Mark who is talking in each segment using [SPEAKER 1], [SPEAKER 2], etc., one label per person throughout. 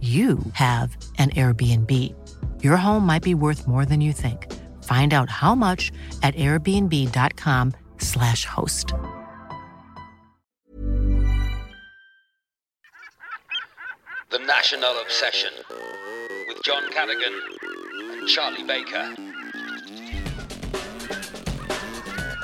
[SPEAKER 1] you have an Airbnb. Your home might be worth more than you think. Find out how much at airbnb.com/slash host.
[SPEAKER 2] The National Obsession with John Cadigan and Charlie Baker.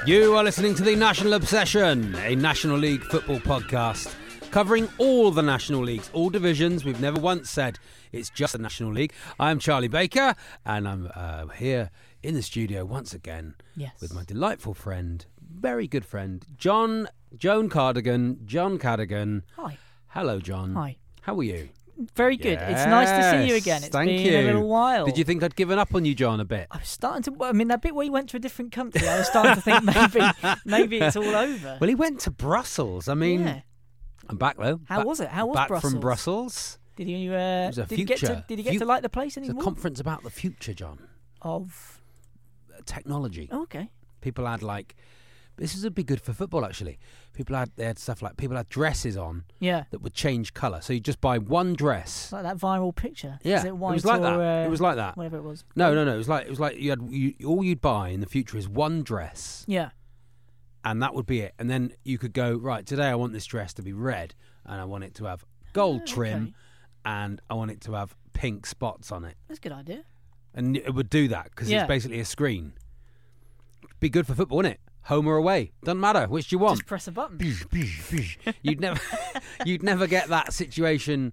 [SPEAKER 3] You are listening to the National Obsession, a National League football podcast covering all the National Leagues, all divisions. We've never once said it's just the National League. I'm Charlie Baker, and I'm uh, here in the studio once again
[SPEAKER 4] Yes.
[SPEAKER 3] with my delightful friend, very good friend, John Joan Cardigan. John Cardigan.
[SPEAKER 4] Hi.
[SPEAKER 3] Hello, John.
[SPEAKER 4] Hi.
[SPEAKER 3] How are you?
[SPEAKER 4] Very good. It's nice to see you again. It's
[SPEAKER 3] thank
[SPEAKER 4] been
[SPEAKER 3] you.
[SPEAKER 4] a little while.
[SPEAKER 3] Did you think I'd given up on you, John, a bit?
[SPEAKER 4] I was starting to. I mean, that bit where you went to a different country, I was starting to think maybe, maybe it's all over.
[SPEAKER 3] Well, he went to Brussels. I mean,
[SPEAKER 4] yeah.
[SPEAKER 3] I'm back though.
[SPEAKER 4] How
[SPEAKER 3] Back-
[SPEAKER 4] was it? How was
[SPEAKER 3] back
[SPEAKER 4] Brussels?
[SPEAKER 3] from Brussels?
[SPEAKER 4] Did you? Uh, did you get to? Did you get
[SPEAKER 3] fu-
[SPEAKER 4] to like the place
[SPEAKER 3] It's a
[SPEAKER 4] anymore?
[SPEAKER 3] conference about the future, John.
[SPEAKER 4] of.
[SPEAKER 3] Technology.
[SPEAKER 4] Oh, okay.
[SPEAKER 3] People had like, this would be good for football actually. People had they had stuff like people had dresses on
[SPEAKER 4] Yeah.
[SPEAKER 3] that would change colour. So you just buy one dress.
[SPEAKER 4] Like that viral picture.
[SPEAKER 3] Yeah,
[SPEAKER 4] Is it
[SPEAKER 3] it was like
[SPEAKER 4] or,
[SPEAKER 3] that.
[SPEAKER 4] Uh,
[SPEAKER 3] It was like that.
[SPEAKER 4] Whatever it was.
[SPEAKER 3] No, no, no. It was like it was like you had you, all you'd buy in the future is one dress,
[SPEAKER 4] Yeah.
[SPEAKER 3] And that would be it. And then you could go right today. I want this dress to be red, and I want it to have gold
[SPEAKER 4] Ah,
[SPEAKER 3] trim,
[SPEAKER 4] okay.
[SPEAKER 3] and I want it to have pink spots on it.
[SPEAKER 4] That's a good idea.
[SPEAKER 3] and it would do that because
[SPEAKER 4] Yeah.
[SPEAKER 3] it's basically a screen. Be good for football, wouldn't it? Home or away, doesn't matter which do you want.
[SPEAKER 4] Just press a button.
[SPEAKER 3] you'd never, you'd never get that situation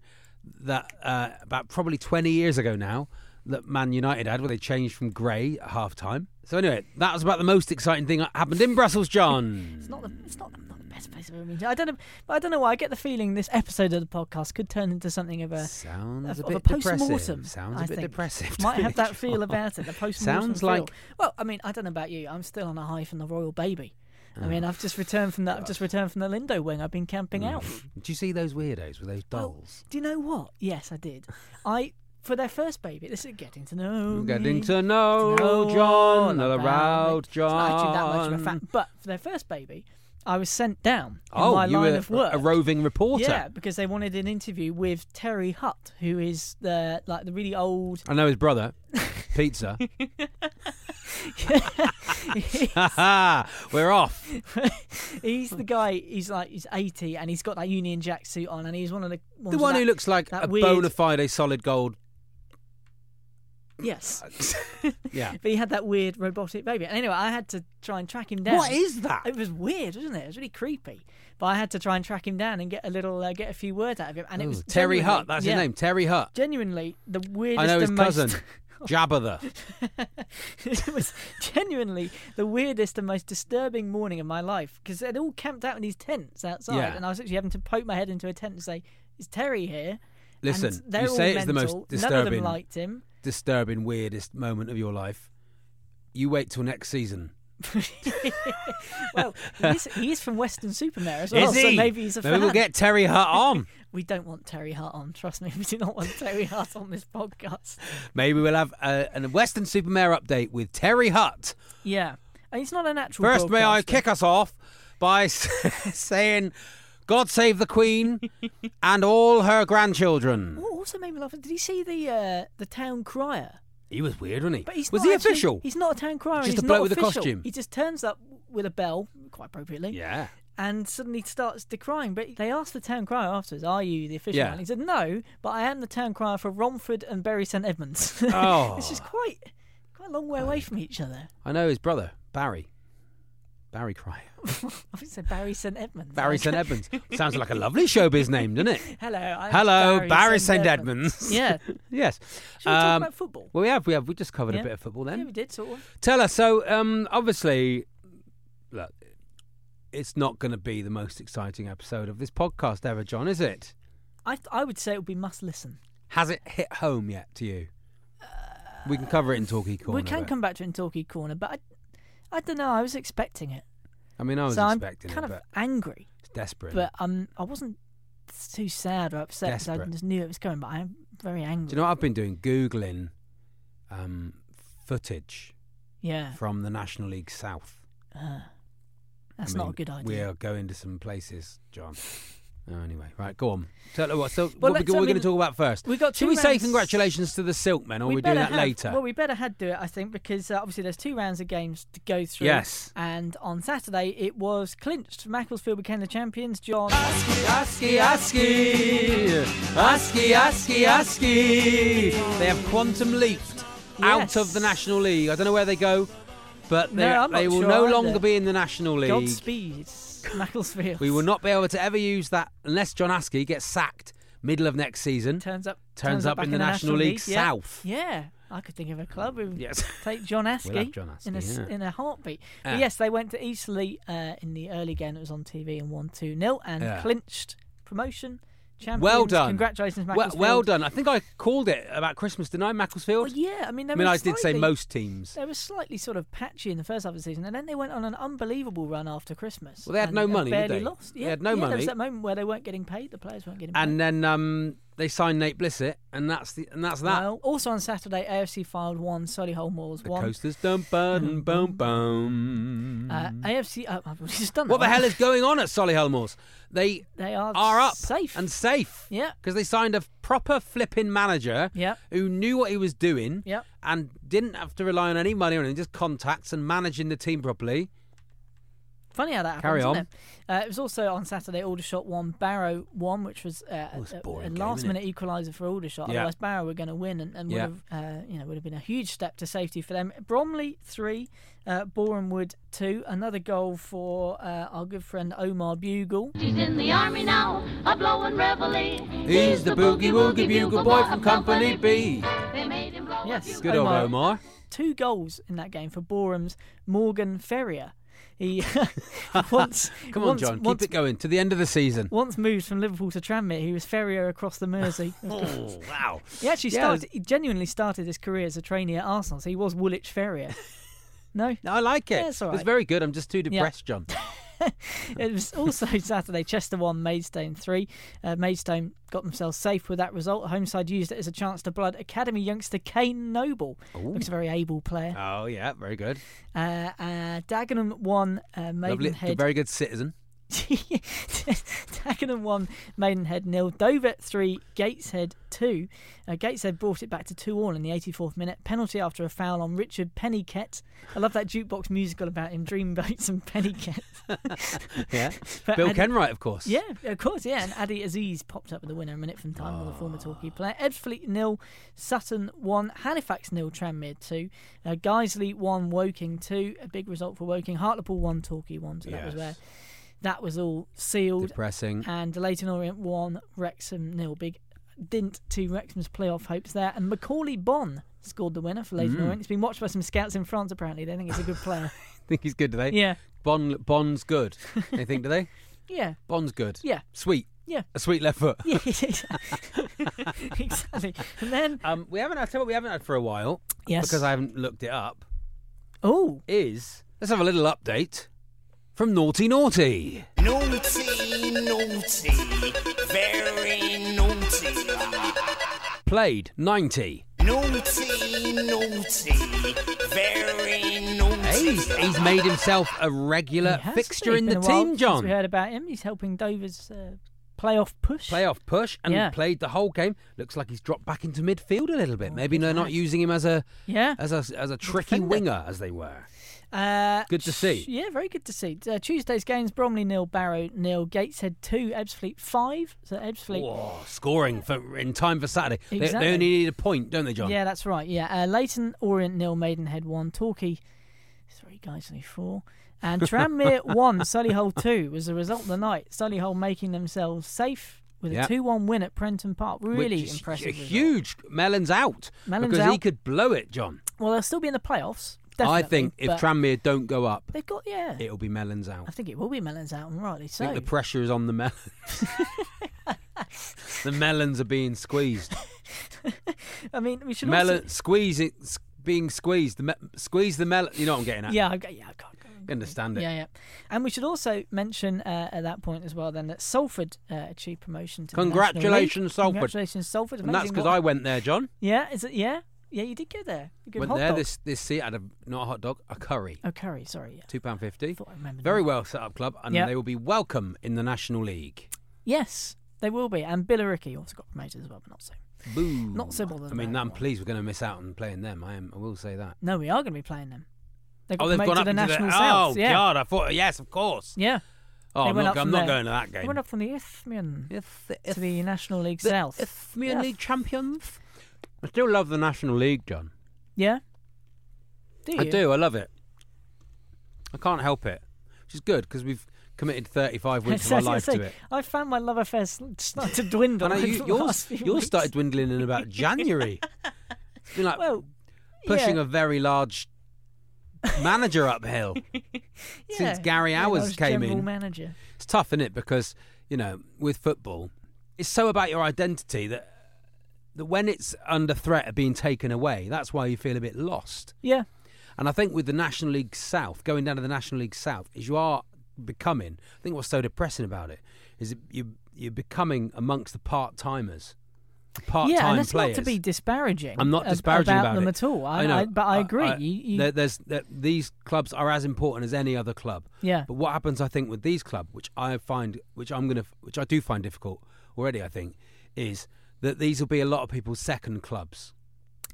[SPEAKER 3] that uh, about probably twenty years ago now that Man United had, where they changed from grey at half time. So anyway, that was about the most exciting thing that happened in Brussels, John.
[SPEAKER 4] It's not the. It's not, not the best place I've ever been to. I don't know. But I don't know why. I get the feeling this episode of the podcast could turn into something of a
[SPEAKER 3] Sounds a
[SPEAKER 4] of, of
[SPEAKER 3] bit
[SPEAKER 4] a post-mortem.
[SPEAKER 3] Sounds
[SPEAKER 4] I
[SPEAKER 3] a bit depressive.
[SPEAKER 4] Might have that feel about it. The post-mortem
[SPEAKER 3] Sounds
[SPEAKER 4] feel.
[SPEAKER 3] like
[SPEAKER 4] Well, I mean, I don't know about you. I'm still on a high from the royal baby. I mean, ah. I've just returned from that. I've just returned from the Lindo wing. I've been camping hmm. out.
[SPEAKER 3] Do you see those weirdos with those
[SPEAKER 4] Well,
[SPEAKER 3] dolls?
[SPEAKER 4] do you know what? Yes, I did. I for their first baby. This is getting to know.
[SPEAKER 3] Getting
[SPEAKER 4] me,
[SPEAKER 3] to know
[SPEAKER 4] know
[SPEAKER 3] John, another
[SPEAKER 4] about
[SPEAKER 3] round.
[SPEAKER 4] It's not actually that much of a
[SPEAKER 3] John.
[SPEAKER 4] fact. But for their first baby, I was sent down in
[SPEAKER 3] Oh,
[SPEAKER 4] my
[SPEAKER 3] you
[SPEAKER 4] line
[SPEAKER 3] were
[SPEAKER 4] of work.
[SPEAKER 3] a roving reporter.
[SPEAKER 4] Yeah, because they wanted an interview with Terry Hutt, who is the like the really old.
[SPEAKER 3] I know his brother, Pizza. We're off.
[SPEAKER 4] he's the guy. He's like he's eighty, and he's got that Union Jack suit on, and he's one of the ones
[SPEAKER 3] The one who
[SPEAKER 4] that-
[SPEAKER 3] looks like a
[SPEAKER 4] weird-
[SPEAKER 3] bona fide solid gold.
[SPEAKER 4] Yes,
[SPEAKER 3] Yeah.
[SPEAKER 4] but he had that weird robotic baby. And anyway, I had to try and track him down.
[SPEAKER 3] What is that?
[SPEAKER 4] It was weird, wasn't it? It was really creepy. But I had to try and track him down and get a little, uh, get a few words out of him. And it
[SPEAKER 3] Oh,
[SPEAKER 4] was
[SPEAKER 3] Terry Hutt. That's
[SPEAKER 4] yeah,
[SPEAKER 3] his name. Terry Hutt.
[SPEAKER 4] Genuinely, the weirdest.
[SPEAKER 3] I know his
[SPEAKER 4] and
[SPEAKER 3] cousin,
[SPEAKER 4] Most,
[SPEAKER 3] Jabba the.
[SPEAKER 4] it was genuinely the weirdest and most disturbing morning of my life because they'd all camped out in these tents outside,
[SPEAKER 3] Yeah.
[SPEAKER 4] and I was actually having to poke my head into a tent and say, "Is Terry here?"
[SPEAKER 3] Listen, you say
[SPEAKER 4] all
[SPEAKER 3] it's the most
[SPEAKER 4] mental. None of them liked him.
[SPEAKER 3] Disturbing, weirdest moment of your life. You wait till next season
[SPEAKER 4] well, he is, he is from Weston-super-Mare as well, so maybe he's a
[SPEAKER 3] Maybe
[SPEAKER 4] fan.
[SPEAKER 3] we'll get Terry Hutt on.
[SPEAKER 4] We don't want Terry Hart on. Trust me, we do not want Terry Hart on this podcast.
[SPEAKER 3] Maybe we'll have uh, a, a Weston-super-Mare update with Terry Hutt.
[SPEAKER 4] Yeah, and he's not a natural.
[SPEAKER 3] First, may I kick us off by saying, "God save the Queen and all her grandchildren."
[SPEAKER 4] Oh, also made me laugh. Did he see the uh, the town crier?
[SPEAKER 3] He was weird, wasn't he?
[SPEAKER 4] But he's
[SPEAKER 3] was
[SPEAKER 4] not
[SPEAKER 3] he
[SPEAKER 4] actually-
[SPEAKER 3] official?
[SPEAKER 4] He's not a town crier.
[SPEAKER 3] Just
[SPEAKER 4] he's
[SPEAKER 3] a bloke
[SPEAKER 4] not
[SPEAKER 3] with a
[SPEAKER 4] official.
[SPEAKER 3] costume.
[SPEAKER 4] He just turns up with a bell, quite appropriately,
[SPEAKER 3] Yeah.
[SPEAKER 4] and suddenly starts decrying. But they asked the town crier afterwards, "Are you the official?"
[SPEAKER 3] Yeah.
[SPEAKER 4] one?" he said, "No, but I am the town crier for Romford and Bury St Edmunds."
[SPEAKER 3] Oh.
[SPEAKER 4] it's just quite quite a long way away from each other.
[SPEAKER 3] I know his brother Barry. Barry Cryer.
[SPEAKER 4] I think said Barry St Edmunds.
[SPEAKER 3] Barry St Edmunds. Sounds like a lovely showbiz name, doesn't it?
[SPEAKER 4] Hello, I'm
[SPEAKER 3] Hello,
[SPEAKER 4] Barry,
[SPEAKER 3] Barry
[SPEAKER 4] St. Edmunds. Yeah.
[SPEAKER 3] yes.
[SPEAKER 4] Should we talk
[SPEAKER 3] Um,
[SPEAKER 4] about football?
[SPEAKER 3] Well, we have. We have. We just covered
[SPEAKER 4] Yeah.
[SPEAKER 3] a bit of football
[SPEAKER 4] Yeah,
[SPEAKER 3] then.
[SPEAKER 4] we did sort of.
[SPEAKER 3] Tell us. So, um, obviously, look, it's not going to be the most exciting episode of this podcast ever, John, is it?
[SPEAKER 4] I th- I would say it would be must listen.
[SPEAKER 3] Has it hit home yet to you? we can cover it in Talkie Corner.
[SPEAKER 4] we can come back to it in Talkie Corner, but I, I don't know. I was expecting it,
[SPEAKER 3] I mean, I was
[SPEAKER 4] so I'm kind
[SPEAKER 3] it,
[SPEAKER 4] of angry.
[SPEAKER 3] it's desperate.
[SPEAKER 4] But um, I wasn't too sad or upset because I just knew it was coming. But I'm very angry.
[SPEAKER 3] Do you know what I've been doing? Googling um, footage
[SPEAKER 4] Yeah,
[SPEAKER 3] from the National League South.
[SPEAKER 4] uh, that's
[SPEAKER 3] I
[SPEAKER 4] not a good idea.
[SPEAKER 3] We are going to some places, John. Oh, anyway, right, go on. So, what, so
[SPEAKER 4] Well,
[SPEAKER 3] what we,
[SPEAKER 4] let's- I
[SPEAKER 3] we're going to talk about first?
[SPEAKER 4] we got
[SPEAKER 3] Should we say congratulations to the Silkmen, or we are we, doing that
[SPEAKER 4] have-
[SPEAKER 3] later?
[SPEAKER 4] Well, we better had do it, I think, because uh, obviously there's two rounds of games to go through.
[SPEAKER 3] Yes.
[SPEAKER 4] And on Saturday it was clinched. Macclesfield became the champions. John.
[SPEAKER 3] Askey, Askey, Askey, Askey, Askey. They have quantum leaped out of the National League. I don't know where they go, but they,
[SPEAKER 4] No,
[SPEAKER 3] they will
[SPEAKER 4] sure
[SPEAKER 3] no
[SPEAKER 4] either.
[SPEAKER 3] longer be in the National League.
[SPEAKER 4] Godspeed, Macclesfield.
[SPEAKER 3] We will not be able to ever use that unless John Askey gets sacked middle of next season.
[SPEAKER 4] turns up
[SPEAKER 3] Turns up
[SPEAKER 4] back
[SPEAKER 3] in the National League
[SPEAKER 4] Yeah.
[SPEAKER 3] South.
[SPEAKER 4] Yeah, I could think of a club who would
[SPEAKER 3] Yes.
[SPEAKER 4] take John Askey,
[SPEAKER 3] We'll John
[SPEAKER 4] in a
[SPEAKER 3] Askey, yeah.
[SPEAKER 4] in a heartbeat. Yes, they went to Eastleigh uh, in the early game that was on TV and won two 0 and clinched promotion. Champions.
[SPEAKER 3] Well done.
[SPEAKER 4] Congratulations,
[SPEAKER 3] Well,
[SPEAKER 4] Macclesfield.
[SPEAKER 3] well done. I think I called it about Christmas, didn't I, Macclesfield?
[SPEAKER 4] Well, yeah, I mean, they
[SPEAKER 3] I mean, I did say most teams.
[SPEAKER 4] They were slightly sort of patchy in the first half of the season, and then they went on an unbelievable run after Christmas.
[SPEAKER 3] Well, they had no money, did they?
[SPEAKER 4] lost.
[SPEAKER 3] They
[SPEAKER 4] Yeah,
[SPEAKER 3] had no
[SPEAKER 4] yeah, There was that moment where they weren't getting paid. The players weren't getting paid.
[SPEAKER 3] And then um, they signed Nate Blissett, and that's the and that's that.
[SPEAKER 4] Well, also on Saturday, AFC Fylde one, Solihull Moors
[SPEAKER 3] the
[SPEAKER 4] one.
[SPEAKER 3] coasters dum bum bum bum.
[SPEAKER 4] Uh, AFC, uh, just done
[SPEAKER 3] what the hell is going on at Solihull Moors? They
[SPEAKER 4] They are,
[SPEAKER 3] are up
[SPEAKER 4] safe
[SPEAKER 3] and safe.
[SPEAKER 4] Yeah.
[SPEAKER 3] because they signed a proper flipping manager.
[SPEAKER 4] Yeah.
[SPEAKER 3] who knew what he was doing.
[SPEAKER 4] Yeah.
[SPEAKER 3] and didn't have to rely on any money or anything, just contacts and managing the team properly.
[SPEAKER 4] Funny how that happens.
[SPEAKER 3] Carry
[SPEAKER 4] isn't
[SPEAKER 3] on.
[SPEAKER 4] It? Uh, it was also on Saturday. Aldershot won, Barrow won, which was uh,
[SPEAKER 3] Oh, a
[SPEAKER 4] a,
[SPEAKER 3] boring
[SPEAKER 4] a
[SPEAKER 3] game,
[SPEAKER 4] last-minute equaliser for Aldershot.
[SPEAKER 3] Yeah.
[SPEAKER 4] Otherwise, Barrow were going to win and, and would have uh, you know would have been a huge step to safety for them. Bromley three, uh, Boreham Wood two. Another goal for uh, our good friend Omar Bugle.
[SPEAKER 5] He's in the army now, a blowing reveille.
[SPEAKER 3] He's the boogie woogie bugle boy from Company B.
[SPEAKER 5] They made him blow
[SPEAKER 4] Yes,
[SPEAKER 5] bugle.
[SPEAKER 3] Good old
[SPEAKER 4] Omar.
[SPEAKER 3] Omar.
[SPEAKER 4] Two goals in that game for Boreham's Morgan Ferrier. He once
[SPEAKER 3] Come on,
[SPEAKER 4] once,
[SPEAKER 3] John,
[SPEAKER 4] once,
[SPEAKER 3] keep it going to the end of the season.
[SPEAKER 4] Once moved from Liverpool to Tranmere, he was Ferrier across the Mersey.
[SPEAKER 3] Oh wow!
[SPEAKER 4] He actually
[SPEAKER 3] Yeah,
[SPEAKER 4] started. He genuinely started his career as a trainee at Arsenal. So he was Woolwich Ferrier. no,
[SPEAKER 3] No, I like it.
[SPEAKER 4] Yeah, it's all
[SPEAKER 3] It's very good. I'm just too depressed, John.
[SPEAKER 4] it was also Saturday. Chester won, Maidstone three. Uh, Maidstone got themselves safe with that result. Homeside used it as a chance to blood academy youngster Kane Noble. Looks a very able player.
[SPEAKER 3] Oh yeah, very good.
[SPEAKER 4] Uh, uh, Dagenham won, uh,
[SPEAKER 3] Lovely, very good citizen.
[SPEAKER 4] Dagenham one, Maidenhead nil, Dover three, Gateshead two. Uh, Gateshead brought it back to two all in the 84th minute. Penalty after a foul on Richard Peniket. I love that jukebox musical about him, Dreamboats and Pennyket.
[SPEAKER 3] Yeah,
[SPEAKER 4] But
[SPEAKER 3] Bill
[SPEAKER 4] Ad-
[SPEAKER 3] Kenwright, of course.
[SPEAKER 4] Yeah, of course, yeah. And Adi Aziz popped up with the winner a minute from time, with the former Torquay player. Ebbsfleet nil, Sutton one, Halifax nil, Tranmere two, uh, Guiseley one, Woking two. A big result for Woking. Hartlepool one, Torquay one. So that was where that was all sealed.
[SPEAKER 3] Depressing.
[SPEAKER 4] And Leyton Orient one, Wrexham nil. Big dint to Wrexham's playoff hopes there. And Macauley Bonne scored the winner for Leyton
[SPEAKER 3] Mm.
[SPEAKER 4] Orient. It's been watched by some scouts in France. Apparently, they think he's a good player.
[SPEAKER 3] think he's good, do they?
[SPEAKER 4] yeah,
[SPEAKER 3] Bond, Bond's good. they think, do they?
[SPEAKER 4] yeah,
[SPEAKER 3] Bond's good.
[SPEAKER 4] yeah,
[SPEAKER 3] Sweet.
[SPEAKER 4] yeah.
[SPEAKER 3] A sweet left foot.
[SPEAKER 4] Yeah, exactly. And then,
[SPEAKER 3] Um, we haven't had. What we haven't had for a while
[SPEAKER 4] yes.
[SPEAKER 3] because I haven't looked it up.
[SPEAKER 4] oh,
[SPEAKER 3] Is Let's have a little update from Nortei Nortey.
[SPEAKER 6] Naughty, naughty, very naughty.
[SPEAKER 3] Played 90.
[SPEAKER 6] Naughty, naughty, very naughty.
[SPEAKER 3] Hey, he's, he's made himself a regular
[SPEAKER 4] has,
[SPEAKER 3] fixture
[SPEAKER 4] hasn't
[SPEAKER 3] in
[SPEAKER 4] he?
[SPEAKER 3] the
[SPEAKER 4] Been a while
[SPEAKER 3] team, John.
[SPEAKER 4] We heard about him. He's helping Dover's uh, playoff push.
[SPEAKER 3] Playoff push and
[SPEAKER 4] Yeah.
[SPEAKER 3] played the whole game. Looks like he's dropped back into midfield a little bit. Maybe they're not using him as a
[SPEAKER 4] Yeah.
[SPEAKER 3] as a as a tricky
[SPEAKER 4] defender.
[SPEAKER 3] winger as they were.
[SPEAKER 4] Uh,
[SPEAKER 3] Good to see.
[SPEAKER 4] Yeah, very good to see. Uh, Tuesday's games: Bromley nil, Barrow nil, Gateshead two, Ebbsfleet five. So Ebbsfleet.
[SPEAKER 3] Whoa, scoring for in time for Saturday. They,
[SPEAKER 4] Exactly.
[SPEAKER 3] they only need a point, don't they, John?
[SPEAKER 4] Yeah, that's right. Yeah, uh, Leyton Orient nil, Maidenhead one, Torquay three, Guiseley four, and Tranmere one, Solihull two was the result of the night. Solihull making themselves safe with
[SPEAKER 3] Yeah.
[SPEAKER 4] a two-one win at Prenton Park.
[SPEAKER 3] Which
[SPEAKER 4] Really
[SPEAKER 3] is
[SPEAKER 4] impressive.
[SPEAKER 3] Huge. Mellon's out
[SPEAKER 4] Mellon's
[SPEAKER 3] because he could blow it, John.
[SPEAKER 4] Well, they'll still be in the playoffs.
[SPEAKER 3] I think if
[SPEAKER 4] but
[SPEAKER 3] Tranmere don't go up,
[SPEAKER 4] they've got yeah.
[SPEAKER 3] it'll be Melons out.
[SPEAKER 4] I think it will be Melons out, and rightly
[SPEAKER 3] I
[SPEAKER 4] so.
[SPEAKER 3] think the pressure is on the melons. the melons are being squeezed.
[SPEAKER 4] I mean, we should
[SPEAKER 3] Melon
[SPEAKER 4] also.
[SPEAKER 3] squeeze it, s- being squeezed. The me- squeeze the melon. You know what I'm getting at.
[SPEAKER 4] Yeah, I, got- yeah, I
[SPEAKER 3] You understand it.
[SPEAKER 4] Yeah, yeah. And we should also mention uh, at that point as well then that Salford uh, achieved promotion to
[SPEAKER 3] Congratulations, Salford.
[SPEAKER 4] Congratulations, Salford.
[SPEAKER 3] And that's because I went there, John.
[SPEAKER 4] Yeah, is it? Yeah, yeah. You did go there. A Good
[SPEAKER 3] went
[SPEAKER 4] hot
[SPEAKER 3] there
[SPEAKER 4] dog.
[SPEAKER 3] this this seat had a not a hot dog, a curry,
[SPEAKER 4] Oh, curry. Sorry. Yeah.
[SPEAKER 3] two pound fifty.
[SPEAKER 4] Thought I remembered.
[SPEAKER 3] Very
[SPEAKER 4] that.
[SPEAKER 3] well set up club, and
[SPEAKER 4] Yeah.
[SPEAKER 3] they will be welcome in the National League.
[SPEAKER 4] Yes, they will be. And Billericay also got promoted as well, but not so.
[SPEAKER 3] Boo!
[SPEAKER 4] Not so bothered
[SPEAKER 3] I mean,
[SPEAKER 4] about
[SPEAKER 3] I'm
[SPEAKER 4] that
[SPEAKER 3] pleased we're going to miss out on playing them. I am. I will say that.
[SPEAKER 4] No, we are going to be playing them. They got
[SPEAKER 3] Oh, they've
[SPEAKER 4] promoted
[SPEAKER 3] gone up
[SPEAKER 4] to the
[SPEAKER 3] into
[SPEAKER 4] National
[SPEAKER 3] the,
[SPEAKER 4] South.
[SPEAKER 3] Oh
[SPEAKER 4] yeah.
[SPEAKER 3] God! I thought yes, of course.
[SPEAKER 4] Yeah.
[SPEAKER 3] Oh,
[SPEAKER 4] They
[SPEAKER 3] I'm
[SPEAKER 4] went
[SPEAKER 3] not,
[SPEAKER 4] up
[SPEAKER 3] I'm
[SPEAKER 4] from
[SPEAKER 3] not
[SPEAKER 4] there.
[SPEAKER 3] going to that game.
[SPEAKER 4] They
[SPEAKER 3] game.
[SPEAKER 4] went up from the Isthmian
[SPEAKER 3] If,
[SPEAKER 4] to the National League South.
[SPEAKER 3] Isthmian. League champions. I still love the National League, John.
[SPEAKER 4] Yeah. Do you?
[SPEAKER 3] I do. I love it. I can't help it, which is good because we've committed 35 weeks of our life to it.
[SPEAKER 4] I found my love affair s- starting to dwindle.
[SPEAKER 3] I know you, yours, yours started dwindling in about January. It's been like
[SPEAKER 4] Well,
[SPEAKER 3] pushing
[SPEAKER 4] yeah.
[SPEAKER 3] a very large manager uphill. since Gary
[SPEAKER 4] Owers
[SPEAKER 3] came in.
[SPEAKER 4] manager.
[SPEAKER 3] It's tough, isn't it? Because you know, with football, it's so about your identity that that when it's under threat of being taken away, that's why you feel a bit lost.
[SPEAKER 4] Yeah,
[SPEAKER 3] And I think with the National League South, going down to the National League South, is you are becoming. I think what's so depressing about it is you you're becoming amongst the part timers, part time
[SPEAKER 4] yeah, and that's
[SPEAKER 3] players.
[SPEAKER 4] not to be disparaging.
[SPEAKER 3] I'm not disparaging
[SPEAKER 4] about,
[SPEAKER 3] about,
[SPEAKER 4] them
[SPEAKER 3] it.
[SPEAKER 4] at all. I,
[SPEAKER 3] know,
[SPEAKER 4] I- but I agree. you, you,
[SPEAKER 3] there- there's there, these clubs are as important as any other club.
[SPEAKER 4] yeah,
[SPEAKER 3] But what happens, I think, with these club, which I find, which I'm gonna, which I do find difficult already, I think, is that these will be a lot of people's second clubs.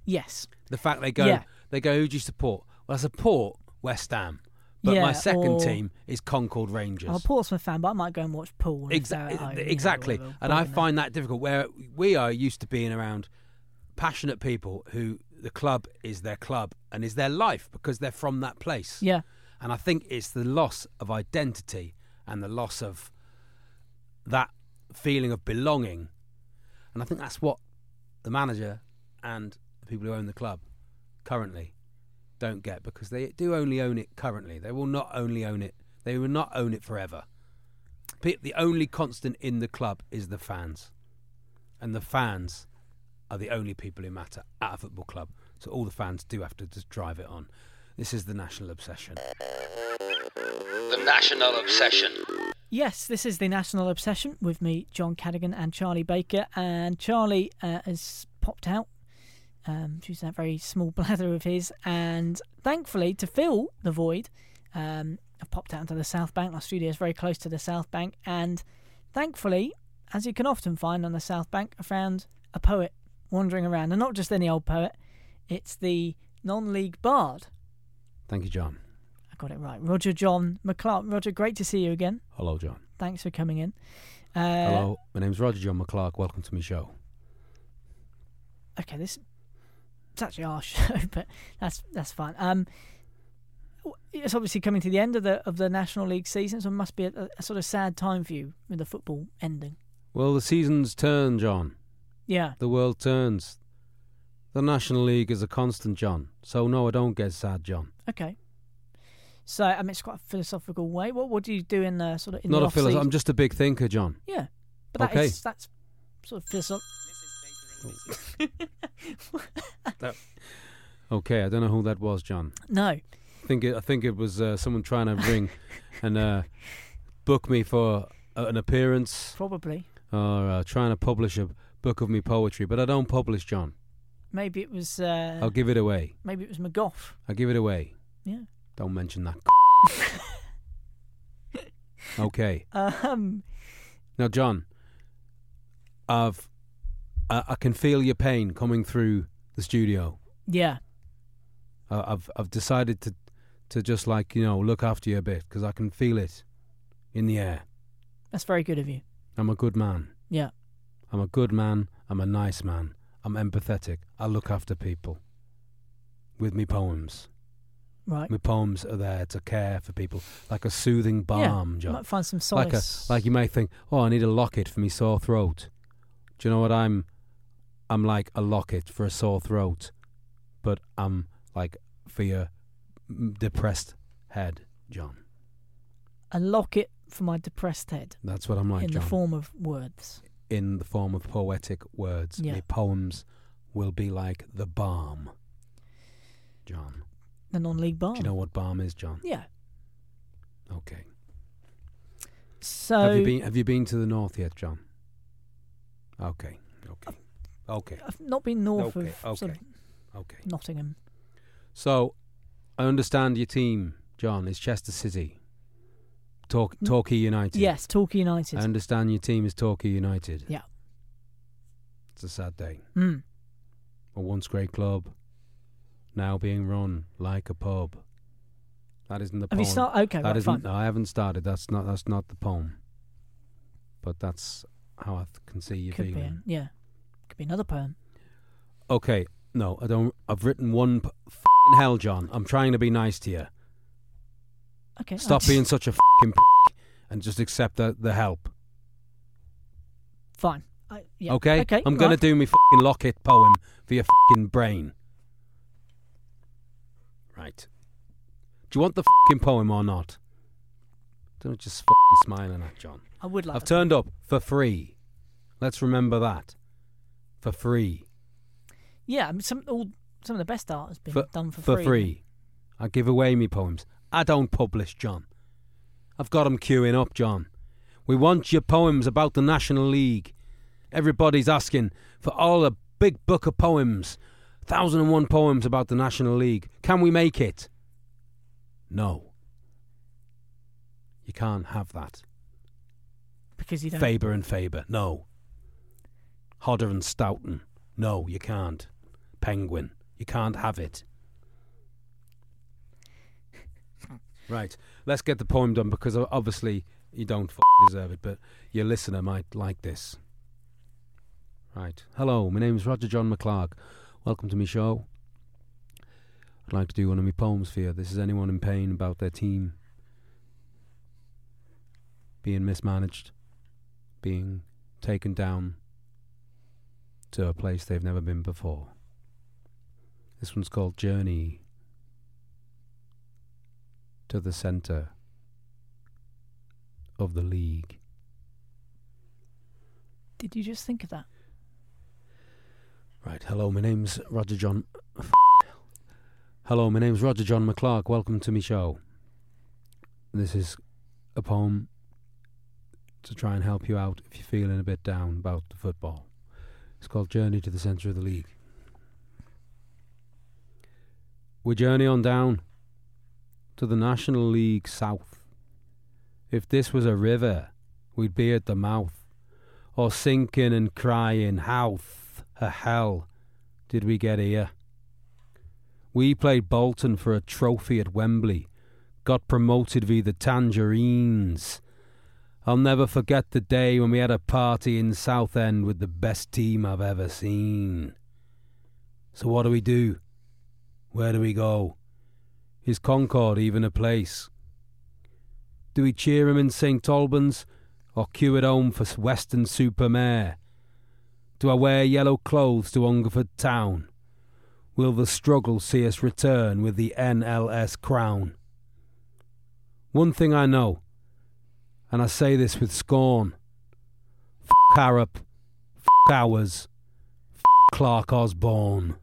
[SPEAKER 4] yes,
[SPEAKER 3] The fact they go,
[SPEAKER 4] Yeah.
[SPEAKER 3] they go, who do you support? Well, I support West Ham, but
[SPEAKER 4] Yeah,
[SPEAKER 3] my second team is Concord Rangers.
[SPEAKER 4] I'm a Portsmouth fan, but I might go and watch Poole. if they're
[SPEAKER 3] Exactly,
[SPEAKER 4] you know,
[SPEAKER 3] exactly. and I find that difficult. Where we are used to being around passionate people who the club is their club and is their life because they're from that place.
[SPEAKER 4] yeah,
[SPEAKER 3] And I think it's the loss of identity and the loss of that feeling of belonging. And I think that's what the manager and the people who own the club currently don't get because they do only own it currently. They will not only own it, they will not own it forever. The only constant in the club is the fans. And the fans are the only people who matter at a football club. So all the fans do have to just drive it on. This is the national obsession.
[SPEAKER 2] The National Obsession.
[SPEAKER 4] Yes, this is the National Obsession with me, John Cadigan, and Charlie Baker. And Charlie uh, has popped out, um, using that very small blather of his. And thankfully, to fill the void, um, I've popped out into the South Bank. Our studio is very close to the South Bank. And thankfully, as you can often find on the South Bank, I found a poet wandering around. And not just any old poet, it's the non league bard.
[SPEAKER 3] Thank you, John.
[SPEAKER 4] I got it right. Roger John McClarke. Roger, great to see you again.
[SPEAKER 3] Hello, John.
[SPEAKER 4] Thanks for coming in. Uh,
[SPEAKER 3] Hello, my name's Roger John McClarke. Welcome to my show.
[SPEAKER 4] Okay, this it's actually our show, but that's that's fine. Um, it's obviously coming to the end of the of the National League season, so it must be a, a sort of sad time for you with the football ending.
[SPEAKER 3] Well, the seasons turn, John.
[SPEAKER 4] Yeah,
[SPEAKER 3] The world turns. The National League is a constant, John. So no, I don't get sad, John.
[SPEAKER 4] okay. So I mean, it's quite a philosophical way. What what do you do in the sort of in
[SPEAKER 3] Not
[SPEAKER 4] the
[SPEAKER 3] a philosopher. I'm just a big thinker, John.
[SPEAKER 4] Yeah, but that
[SPEAKER 3] Okay.
[SPEAKER 4] is- that's sort of philosoph-
[SPEAKER 3] Okay, I don't know who that was, John.
[SPEAKER 4] No,
[SPEAKER 3] think it, I think it was uh, someone trying to ring and uh, book me for uh, an appearance
[SPEAKER 4] Probably.
[SPEAKER 3] or uh, trying to publish a book of me poetry, but I don't publish, John.
[SPEAKER 4] Maybe it was. Uh,
[SPEAKER 3] I'll give it away.
[SPEAKER 4] maybe it was McGough.
[SPEAKER 3] I'll give it away.
[SPEAKER 4] Yeah.
[SPEAKER 3] Don't mention that. okay.
[SPEAKER 4] Um.
[SPEAKER 3] Now, John, I've I, I can feel your pain coming through the studio.
[SPEAKER 4] Yeah.
[SPEAKER 3] I, I've I've decided to to just like you know look after you a bit because I can feel it in the air.
[SPEAKER 4] That's very good of you.
[SPEAKER 3] I'm a good man.
[SPEAKER 4] Yeah.
[SPEAKER 3] I'm a good man. I'm a nice man. I'm empathetic. I look after people with me poems.
[SPEAKER 4] Right.
[SPEAKER 3] My poems are there to care for people, like a soothing balm,
[SPEAKER 4] yeah.
[SPEAKER 3] John.
[SPEAKER 4] Might find some
[SPEAKER 3] like a
[SPEAKER 4] solace.
[SPEAKER 3] like you may think, oh, I need a locket for me sore throat. Do you know what I'm? I'm like a locket for a sore throat, but I'm like for your depressed head, John.
[SPEAKER 4] a locket for my depressed head
[SPEAKER 3] That's what I'm like,
[SPEAKER 4] in
[SPEAKER 3] John.
[SPEAKER 4] the form of words.
[SPEAKER 3] In the form of poetic words.
[SPEAKER 4] Yeah.
[SPEAKER 3] My poems will be like the balm, John.
[SPEAKER 4] The non-league balm.
[SPEAKER 3] Do you know what balm is, John?
[SPEAKER 4] Yeah.
[SPEAKER 3] Okay.
[SPEAKER 4] So
[SPEAKER 3] have you been Have you been to the north yet, John? Okay. Okay. Okay.
[SPEAKER 4] I've not been north
[SPEAKER 3] Okay,
[SPEAKER 4] of sort of
[SPEAKER 3] Okay.
[SPEAKER 4] Nottingham.
[SPEAKER 3] So, I understand your team, John, is Chester City. Talk,
[SPEAKER 4] Mm.
[SPEAKER 3] Torquay United.
[SPEAKER 4] Yes, Torquay United.
[SPEAKER 3] I understand your team is Torquay United.
[SPEAKER 4] Yeah.
[SPEAKER 3] It's a sad day.
[SPEAKER 4] Mm.
[SPEAKER 3] A once great club, now being run like a pub. That isn't the
[SPEAKER 4] Have
[SPEAKER 3] poem.
[SPEAKER 4] you started? Okay,
[SPEAKER 3] That
[SPEAKER 4] right,
[SPEAKER 3] isn't.
[SPEAKER 4] fine.
[SPEAKER 3] No, I haven't started. That's not. That's not the poem. But that's how I can see you
[SPEAKER 4] Could be.
[SPEAKER 3] feeling.
[SPEAKER 4] Yeah. Could be another poem.
[SPEAKER 3] Okay. No, I don't. I've written one. P- hell, John. I'm trying to be nice to you.
[SPEAKER 4] Okay.
[SPEAKER 3] Stop
[SPEAKER 4] that's
[SPEAKER 3] being such a prick and just accept the, the help.
[SPEAKER 4] fine. I, yeah.
[SPEAKER 3] Okay?
[SPEAKER 4] Okay.
[SPEAKER 3] I'm
[SPEAKER 4] right.
[SPEAKER 3] to do my fucking locket poem for your fucking brain. Right. Do you want the fucking poem or not? Don't just fucking smiling at John.
[SPEAKER 4] I would like.
[SPEAKER 3] I've turned up for free. Let's remember that. For free.
[SPEAKER 4] Yeah. I mean, some all some of the best art has been
[SPEAKER 3] For,
[SPEAKER 4] done for, free.
[SPEAKER 3] for free. I give away me poems. I don't publish, John. I've got 'em queuing up, John. We want your poems about the National League. Everybody's asking for all a big book of poems. 1001 poems about the National League. Can we make it? No. You can't have that.
[SPEAKER 4] because you don't.
[SPEAKER 3] Faber and Faber. No. Hodder and Stoughton. No, you can't. Penguin. You can't have it. Right. Let's get the poem done because obviously you don't f- deserve it, but your listener might like this. Right. Hello, my name's Roger John McClarke. Welcome to my show. I'd like to do one of my poems for you. This is anyone in pain about their team being mismanaged, being taken down to a place they've never been before. This one's called Journey to the Centre of the League.
[SPEAKER 4] Did you just think of that?
[SPEAKER 3] Right, hello, my name's Roger John. hello, my name's Roger John McClarke. Welcome to my show. This is a poem to try and help you out if you're feeling a bit down about the football. It's called Journey to the Centre of the League. We journey on down to the National League South. If this was a river, we'd be at the mouth, or sinking and crying, how the hell did we get here? We played Bolton for a trophy at Wembley, got promoted via the Tangerines. I'll never forget the day when we had a party in Southend with the best team I've ever seen. So what do we do? Where do we go? Is Concord even a place? Do we cheer him in St Albans or queue at home for Weston-super-Mare? Do I wear yellow clothes to Hungerford Town? Will the struggle see us return with the NLS crown? One thing I know, and I say this with scorn F Harrop, F Owers, F Clarke Osborne.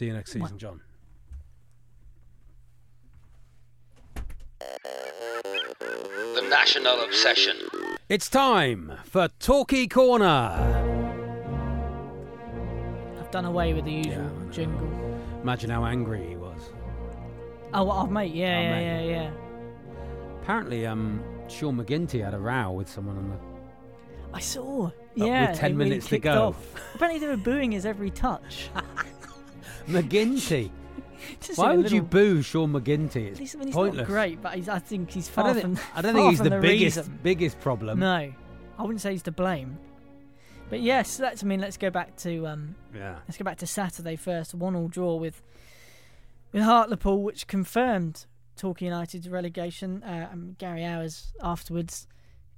[SPEAKER 3] See you next season, John.
[SPEAKER 2] The National Obsession.
[SPEAKER 3] It's time for Talkie Corner.
[SPEAKER 4] I've done away with the usual jingle.
[SPEAKER 3] Imagine how angry he was.
[SPEAKER 4] Oh, oh mate, yeah,
[SPEAKER 3] Oh,
[SPEAKER 4] yeah,
[SPEAKER 3] mate.
[SPEAKER 4] yeah, yeah.
[SPEAKER 3] Apparently, um, Sean McGinty had a row with someone on the.
[SPEAKER 4] I saw.
[SPEAKER 3] with
[SPEAKER 4] Yeah,
[SPEAKER 3] 10
[SPEAKER 4] it really
[SPEAKER 3] minutes to go.
[SPEAKER 4] Off. Apparently, they were booing his every touch.
[SPEAKER 3] McGinty. Why would you boo Sean McGinty? It's
[SPEAKER 4] He's, I mean, he's
[SPEAKER 3] pointless.
[SPEAKER 4] not great, but I think he's
[SPEAKER 3] I
[SPEAKER 4] far
[SPEAKER 3] don't,
[SPEAKER 4] from.
[SPEAKER 3] think, I don't think he's the,
[SPEAKER 4] the
[SPEAKER 3] biggest
[SPEAKER 4] reason.
[SPEAKER 3] biggest problem.
[SPEAKER 4] No, I wouldn't say he's to blame. But yes, that's. I mean, let's go back to um,
[SPEAKER 3] Yeah.
[SPEAKER 4] let's go back to Saturday first. One all draw with with Hartlepool, which confirmed Torquay United's relegation. Uh, and Gary Owers afterwards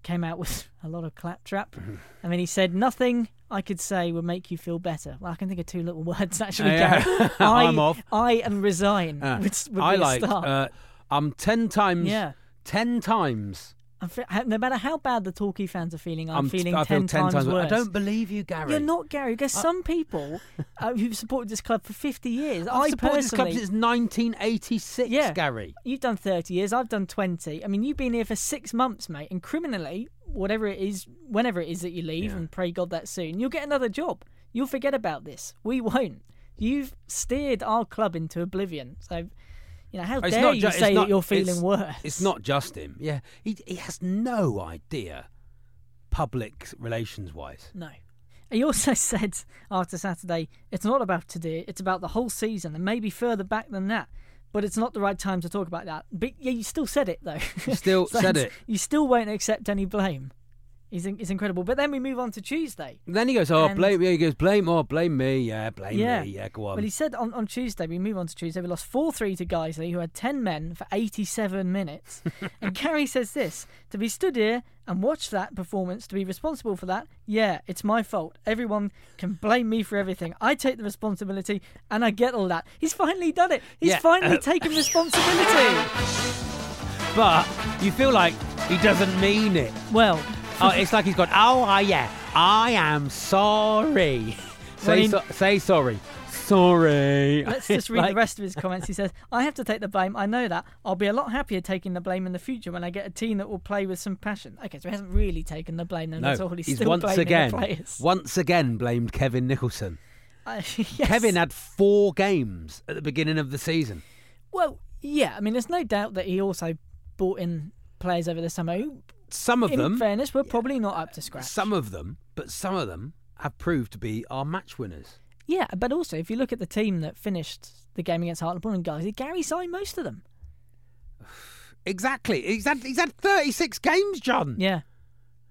[SPEAKER 4] came out with a lot of claptrap. I mean, he said nothing I could say would make you feel better. Well, I can think of two little words actually.
[SPEAKER 3] Uh, yeah.
[SPEAKER 4] I,
[SPEAKER 3] I'm off.
[SPEAKER 4] I and resign.
[SPEAKER 3] Uh,
[SPEAKER 4] would, would
[SPEAKER 3] I like. Uh, I'm ten times.
[SPEAKER 4] yeah.
[SPEAKER 3] Ten times.
[SPEAKER 4] I'm fe- no matter how bad the Torquay fans are feeling, I'm,
[SPEAKER 3] I'm
[SPEAKER 4] feeling
[SPEAKER 3] I feel
[SPEAKER 4] ten, times,
[SPEAKER 3] worse.
[SPEAKER 4] worse.
[SPEAKER 3] I don't believe you, Gary.
[SPEAKER 4] You're not Gary. Because
[SPEAKER 3] I-
[SPEAKER 4] some people uh, who've supported this club for 50 years.
[SPEAKER 3] I've
[SPEAKER 4] I
[SPEAKER 3] supported this club since 1986,
[SPEAKER 4] Yeah.
[SPEAKER 3] Gary.
[SPEAKER 4] You've done 30 years. I've done 20. I mean, you've been here for six months, mate. And criminally, whatever it is, whenever it is that you leave,
[SPEAKER 3] Yeah.
[SPEAKER 4] and pray God that soon, you'll get another job. You'll forget about this. We won't. You've steered our club into oblivion. So, you know, how
[SPEAKER 3] It's
[SPEAKER 4] dare
[SPEAKER 3] not
[SPEAKER 4] you
[SPEAKER 3] ju-
[SPEAKER 4] say
[SPEAKER 3] not-
[SPEAKER 4] that you're feeling
[SPEAKER 3] it's-
[SPEAKER 4] worse?
[SPEAKER 3] It's not just him. Yeah, he he has no idea, public relations wise.
[SPEAKER 4] No. He also said after Saturday, it's not about today, it's about the whole season and maybe further back than that. But it's not the right time to talk about that. But yeah, you still said it though.
[SPEAKER 3] You still
[SPEAKER 4] So
[SPEAKER 3] said it.
[SPEAKER 4] You still won't accept any blame. It's, in- incredible. But then we move on to Tuesday.
[SPEAKER 3] Then he goes, "Oh,
[SPEAKER 4] And-
[SPEAKER 3] blame." Yeah, he goes, "Blame, oh, blame me. Yeah, blame
[SPEAKER 4] Yeah.
[SPEAKER 3] me. Yeah, go on."
[SPEAKER 4] Well, he said on, on Tuesday, we move on to Tuesday, we lost 4 3 to Guiseley, who had 10 men for 87 minutes. and Gary says this to be stood here and watch that performance, to be responsible for that, yeah, it's my fault. Everyone can blame me for everything. I take the responsibility and I get all that. He's finally done it. He's
[SPEAKER 3] Yeah,
[SPEAKER 4] finally
[SPEAKER 3] uh,
[SPEAKER 4] taken responsibility.
[SPEAKER 3] but you feel like he doesn't mean it.
[SPEAKER 4] well,
[SPEAKER 3] Oh, it's like he's gone. Oh, uh, yeah, I am sorry. Say, so, say sorry. Sorry.
[SPEAKER 4] Let's just read the rest of his comments. He says, I have to take the blame. I know that. I'll be a lot happier taking the blame in the future when I get a team that will play with some passion. Okay, so he hasn't really taken the blame, then.
[SPEAKER 3] No,
[SPEAKER 4] That's all. He's,
[SPEAKER 3] he's
[SPEAKER 4] still
[SPEAKER 3] once
[SPEAKER 4] blaming
[SPEAKER 3] again,
[SPEAKER 4] the players.
[SPEAKER 3] once again blamed Kevin Nicholson.
[SPEAKER 4] Uh, yes.
[SPEAKER 3] Kevin had four games at the beginning of the season.
[SPEAKER 4] Well, yeah. I mean, there's no doubt that he also brought in players over the summer who,
[SPEAKER 3] Some of
[SPEAKER 4] in
[SPEAKER 3] them, in
[SPEAKER 4] fairness, were probably not up to scratch.
[SPEAKER 3] some of them, but some of them have proved to be our match winners.
[SPEAKER 4] Yeah, but also, if you look at the team that finished the game against Hartlepool and Guys, Gary signed most of them.
[SPEAKER 3] Exactly. He's had he's had 36 games, John.
[SPEAKER 4] Yeah.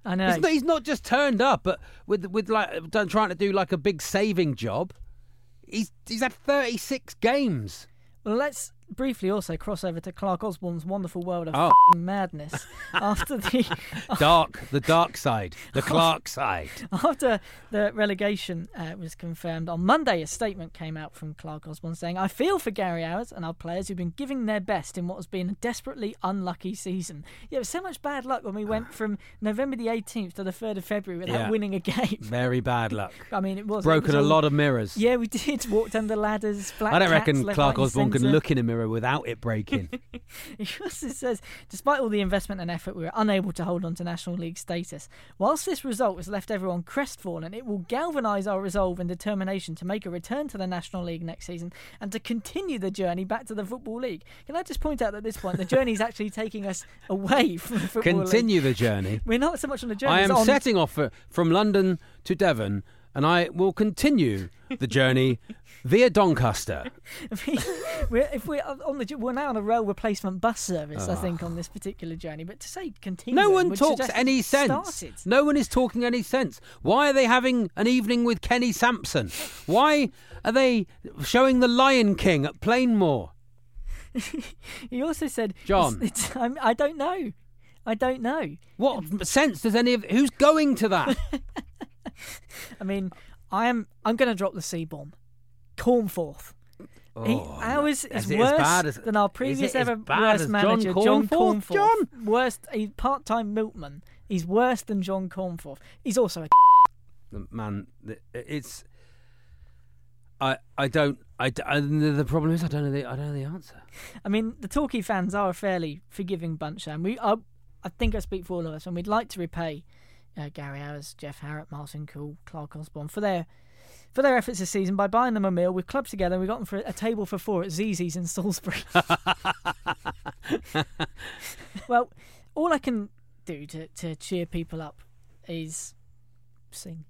[SPEAKER 4] I know.
[SPEAKER 3] He's not, he's not just turned up, but with with like done, trying to do like a big saving job. He's he's had 36 games.
[SPEAKER 4] Well, let's briefly also cross over to Clarke Osborne's wonderful world of
[SPEAKER 3] Oh.
[SPEAKER 4] f***ing madness after the
[SPEAKER 3] Dark, the dark side, the Clark side.
[SPEAKER 4] After the relegation uh, was confirmed on Monday, a statement came out from Clarke Osborne saying, I feel for Gary Howards and our players who've been giving their best in what has been a desperately unlucky season. Yeah, it was so much bad luck when we went from November the 18th to the 3rd of February without
[SPEAKER 3] Yeah.
[SPEAKER 4] winning a game.
[SPEAKER 3] Very bad luck.
[SPEAKER 4] I mean, it was. it
[SPEAKER 3] Broken
[SPEAKER 4] was
[SPEAKER 3] a
[SPEAKER 4] all-
[SPEAKER 3] lot of mirrors.
[SPEAKER 4] Yeah, we did. Walked under ladders. Black
[SPEAKER 3] I don't reckon
[SPEAKER 4] Clarke
[SPEAKER 3] Osborne can look in a mirror without it breaking.
[SPEAKER 4] He also says, despite all the investment and effort, we were unable to hold on to National League status. Whilst this result has left everyone crestfallen, it will galvanise our resolve and determination to make a return to the National League next season and to continue the journey back to the Football League. Can I just point out that at this point, the journey is actually taking us away from the Football League.
[SPEAKER 3] Continue the journey.
[SPEAKER 4] We're not so much on the journey.
[SPEAKER 3] I am setting off for, from London to Devon, and I will continue the journey via Doncaster.
[SPEAKER 4] we're, if we're on the, we're now on a rail replacement bus service, I
[SPEAKER 3] Ah.
[SPEAKER 4] think, on this particular journey. But to say continue,
[SPEAKER 3] No one talks any sense.
[SPEAKER 4] started.
[SPEAKER 3] No one is talking any sense. Why are they having an evening with Kenny Sansom? Why are they showing The Lion King at Plainmoor?
[SPEAKER 4] He also said,
[SPEAKER 3] John.
[SPEAKER 4] it's, it's, I don't know. I don't know.
[SPEAKER 3] What sense does any of who's going to that?
[SPEAKER 4] I mean, I am. I'm going to drop the C bomb. Cornforth. he,
[SPEAKER 3] Oh,
[SPEAKER 4] ours
[SPEAKER 3] is
[SPEAKER 4] is worse
[SPEAKER 3] as-
[SPEAKER 4] than our previous ever worst
[SPEAKER 3] as John
[SPEAKER 4] manager, John
[SPEAKER 3] Cornforth,
[SPEAKER 4] Cornforth.
[SPEAKER 3] John?
[SPEAKER 4] Worst. a part-time milkman. He's worse than John Cornforth. He's also a.
[SPEAKER 3] man, it's. I, I don't. I, and the- problem is I don't know the I don't know the answer.
[SPEAKER 4] I mean, the Torquay fans are a fairly forgiving bunch, and we, I, I think I speak for all of us, and we'd like to repay uh, Gary Harris, Jeff Harrott, Martin Cool, Clarke Osborne for their for their efforts this season by buying them a meal. We've clubbed together. and We got them for a table for four at ZZ's in Salisbury. well, all I can do to, to cheer people up is sing.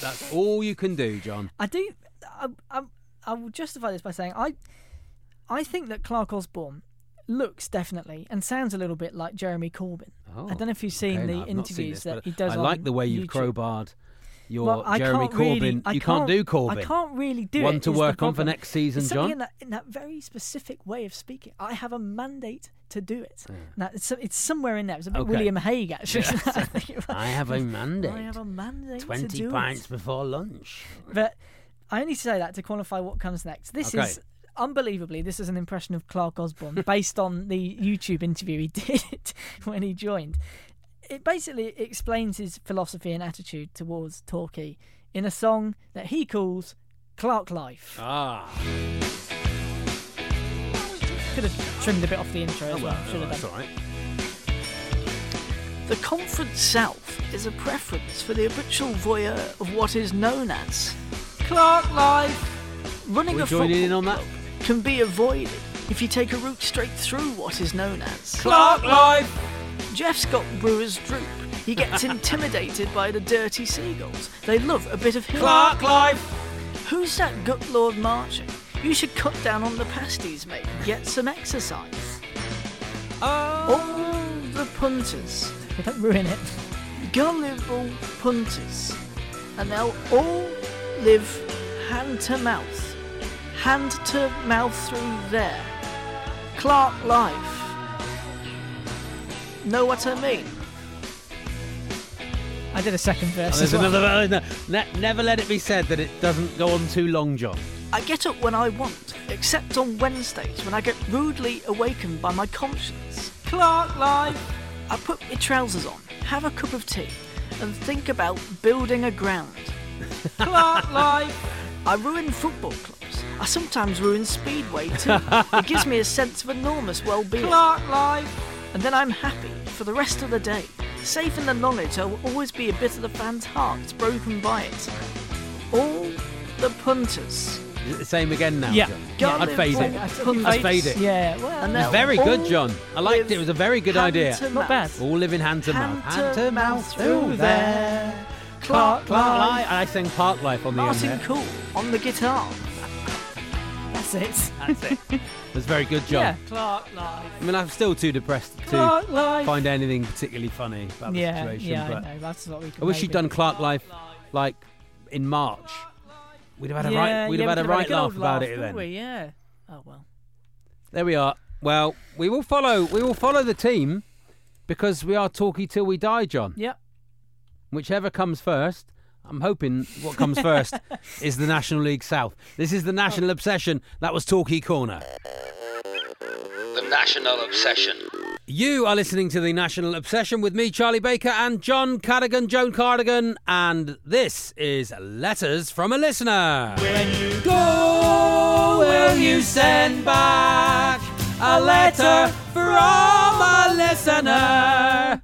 [SPEAKER 3] That's all you can do, John.
[SPEAKER 4] I do. I, I, I will justify this by saying I, I think that Clark Osborne looks definitely and sounds a little bit like Jeremy Corbyn.
[SPEAKER 3] Oh,
[SPEAKER 4] I don't know if you've seen
[SPEAKER 3] okay,
[SPEAKER 4] the
[SPEAKER 3] no, I've seen
[SPEAKER 4] interviews
[SPEAKER 3] this,
[SPEAKER 4] that he does.
[SPEAKER 3] I like the way you've
[SPEAKER 4] YouTube.
[SPEAKER 3] crowbarred your
[SPEAKER 4] Well, I
[SPEAKER 3] Jeremy
[SPEAKER 4] can't
[SPEAKER 3] Corbyn.
[SPEAKER 4] really-
[SPEAKER 3] you can't, do Corbyn.
[SPEAKER 4] I can't really do
[SPEAKER 3] One
[SPEAKER 4] it.
[SPEAKER 3] to work on for next season,
[SPEAKER 4] It's
[SPEAKER 3] John.
[SPEAKER 4] In that, in that very specific way of speaking, I have a mandate to do it. Now it's, it's somewhere in there. It's a bit
[SPEAKER 3] Okay.
[SPEAKER 4] William Hague actually. I think it was.
[SPEAKER 3] I have a mandate.
[SPEAKER 4] I have a mandate to
[SPEAKER 3] Twenty
[SPEAKER 4] do
[SPEAKER 3] pints
[SPEAKER 4] it.
[SPEAKER 3] before lunch.
[SPEAKER 4] But I only say that to qualify what comes next. This
[SPEAKER 3] Okay.
[SPEAKER 4] is unbelievably. This is an impression of Clarke Osborne based on the YouTube interview he did when he joined. It basically explains his philosophy and attitude towards Torquay in a song that he calls Clark Life.
[SPEAKER 3] Ah,
[SPEAKER 4] Could have trimmed a bit off the intro as well. Should have
[SPEAKER 3] that's
[SPEAKER 4] done.
[SPEAKER 3] all right.
[SPEAKER 7] The Conference South is a preference for the habitual voyeur of what is known as Clark Life. Running
[SPEAKER 3] We
[SPEAKER 7] a
[SPEAKER 3] joining
[SPEAKER 7] football
[SPEAKER 3] in on that?
[SPEAKER 7] club can be avoided if you take a route straight through what is known as
[SPEAKER 3] Clark Life.
[SPEAKER 7] Jeff's got brewer's droop. He gets intimidated by the dirty seagulls. They love a bit of hill.
[SPEAKER 3] Clark Life.
[SPEAKER 7] Who's that gut lord marching? You should cut down on the pasties, mate. Get some exercise. Oh. All the punters
[SPEAKER 4] Don't ruin it.
[SPEAKER 7] gullible punters, and they'll all live hand to mouth, hand to mouth through there. Clark life. Know what I mean?
[SPEAKER 4] I did a second verse.
[SPEAKER 3] Oh, there's
[SPEAKER 4] as well.
[SPEAKER 3] another. Oh, no, ne- never let it be said that it doesn't go on too long, John.
[SPEAKER 7] I get up when I want, except on Wednesdays when I get rudely awakened by my conscience. Clark life. I put my trousers on, have a cup of tea, and think about building a ground. Clark life. I ruin football clubs. I sometimes ruin Speedway too. it gives me a sense of enormous well-being. Clark life. And then I'm happy for the rest of the day, safe in the knowledge there will always be a bit of the fan's heart broken by it. All the punters.
[SPEAKER 3] Is it the same again now?
[SPEAKER 4] Yeah.
[SPEAKER 3] John?
[SPEAKER 7] Yeah.
[SPEAKER 3] I'd fade it.
[SPEAKER 7] Punters.
[SPEAKER 3] I'd fade it.
[SPEAKER 4] Yeah, well,
[SPEAKER 7] And
[SPEAKER 4] no,
[SPEAKER 7] they'll
[SPEAKER 3] Very good, John. I liked it. It was a very good idea.
[SPEAKER 7] to
[SPEAKER 4] Not bad.
[SPEAKER 7] mouth.
[SPEAKER 3] All living hand to mouth.
[SPEAKER 7] Hand to mouth through there. Clark
[SPEAKER 3] Clark
[SPEAKER 7] life.
[SPEAKER 3] Life. I sang Park Life on the end
[SPEAKER 7] Martin
[SPEAKER 3] there.
[SPEAKER 7] Cool on the guitar.
[SPEAKER 4] That's it.
[SPEAKER 3] That's it. It was very good, John.
[SPEAKER 4] Yeah.
[SPEAKER 7] Clark life.
[SPEAKER 3] I mean, I'm still too depressed to
[SPEAKER 4] Clark
[SPEAKER 3] find anything particularly funny about the
[SPEAKER 4] yeah,
[SPEAKER 3] situation.
[SPEAKER 4] yeah,
[SPEAKER 3] but
[SPEAKER 4] I know. That's what we. Could
[SPEAKER 3] I wish you'd
[SPEAKER 4] maybe-
[SPEAKER 3] done Clark Life like in March. We'd have had a right. We'd have had a right
[SPEAKER 4] good old
[SPEAKER 3] laugh about it
[SPEAKER 4] wouldn't
[SPEAKER 3] then.
[SPEAKER 4] We? Yeah. Oh well.
[SPEAKER 3] There we are. Well, we will follow. We will follow the team because we are talky till we die, John.
[SPEAKER 4] Yep.
[SPEAKER 3] Whichever comes first. I'm hoping what comes first is the National League South. This is the National Obsession. That was Talkie Corner.
[SPEAKER 2] The National Obsession.
[SPEAKER 3] You are listening to the National Obsession with me, Charlie Baker, and John Cardigan, Joan Cardigan, and this is Letters from a Listener. When you go, will you send back a letter from a listener?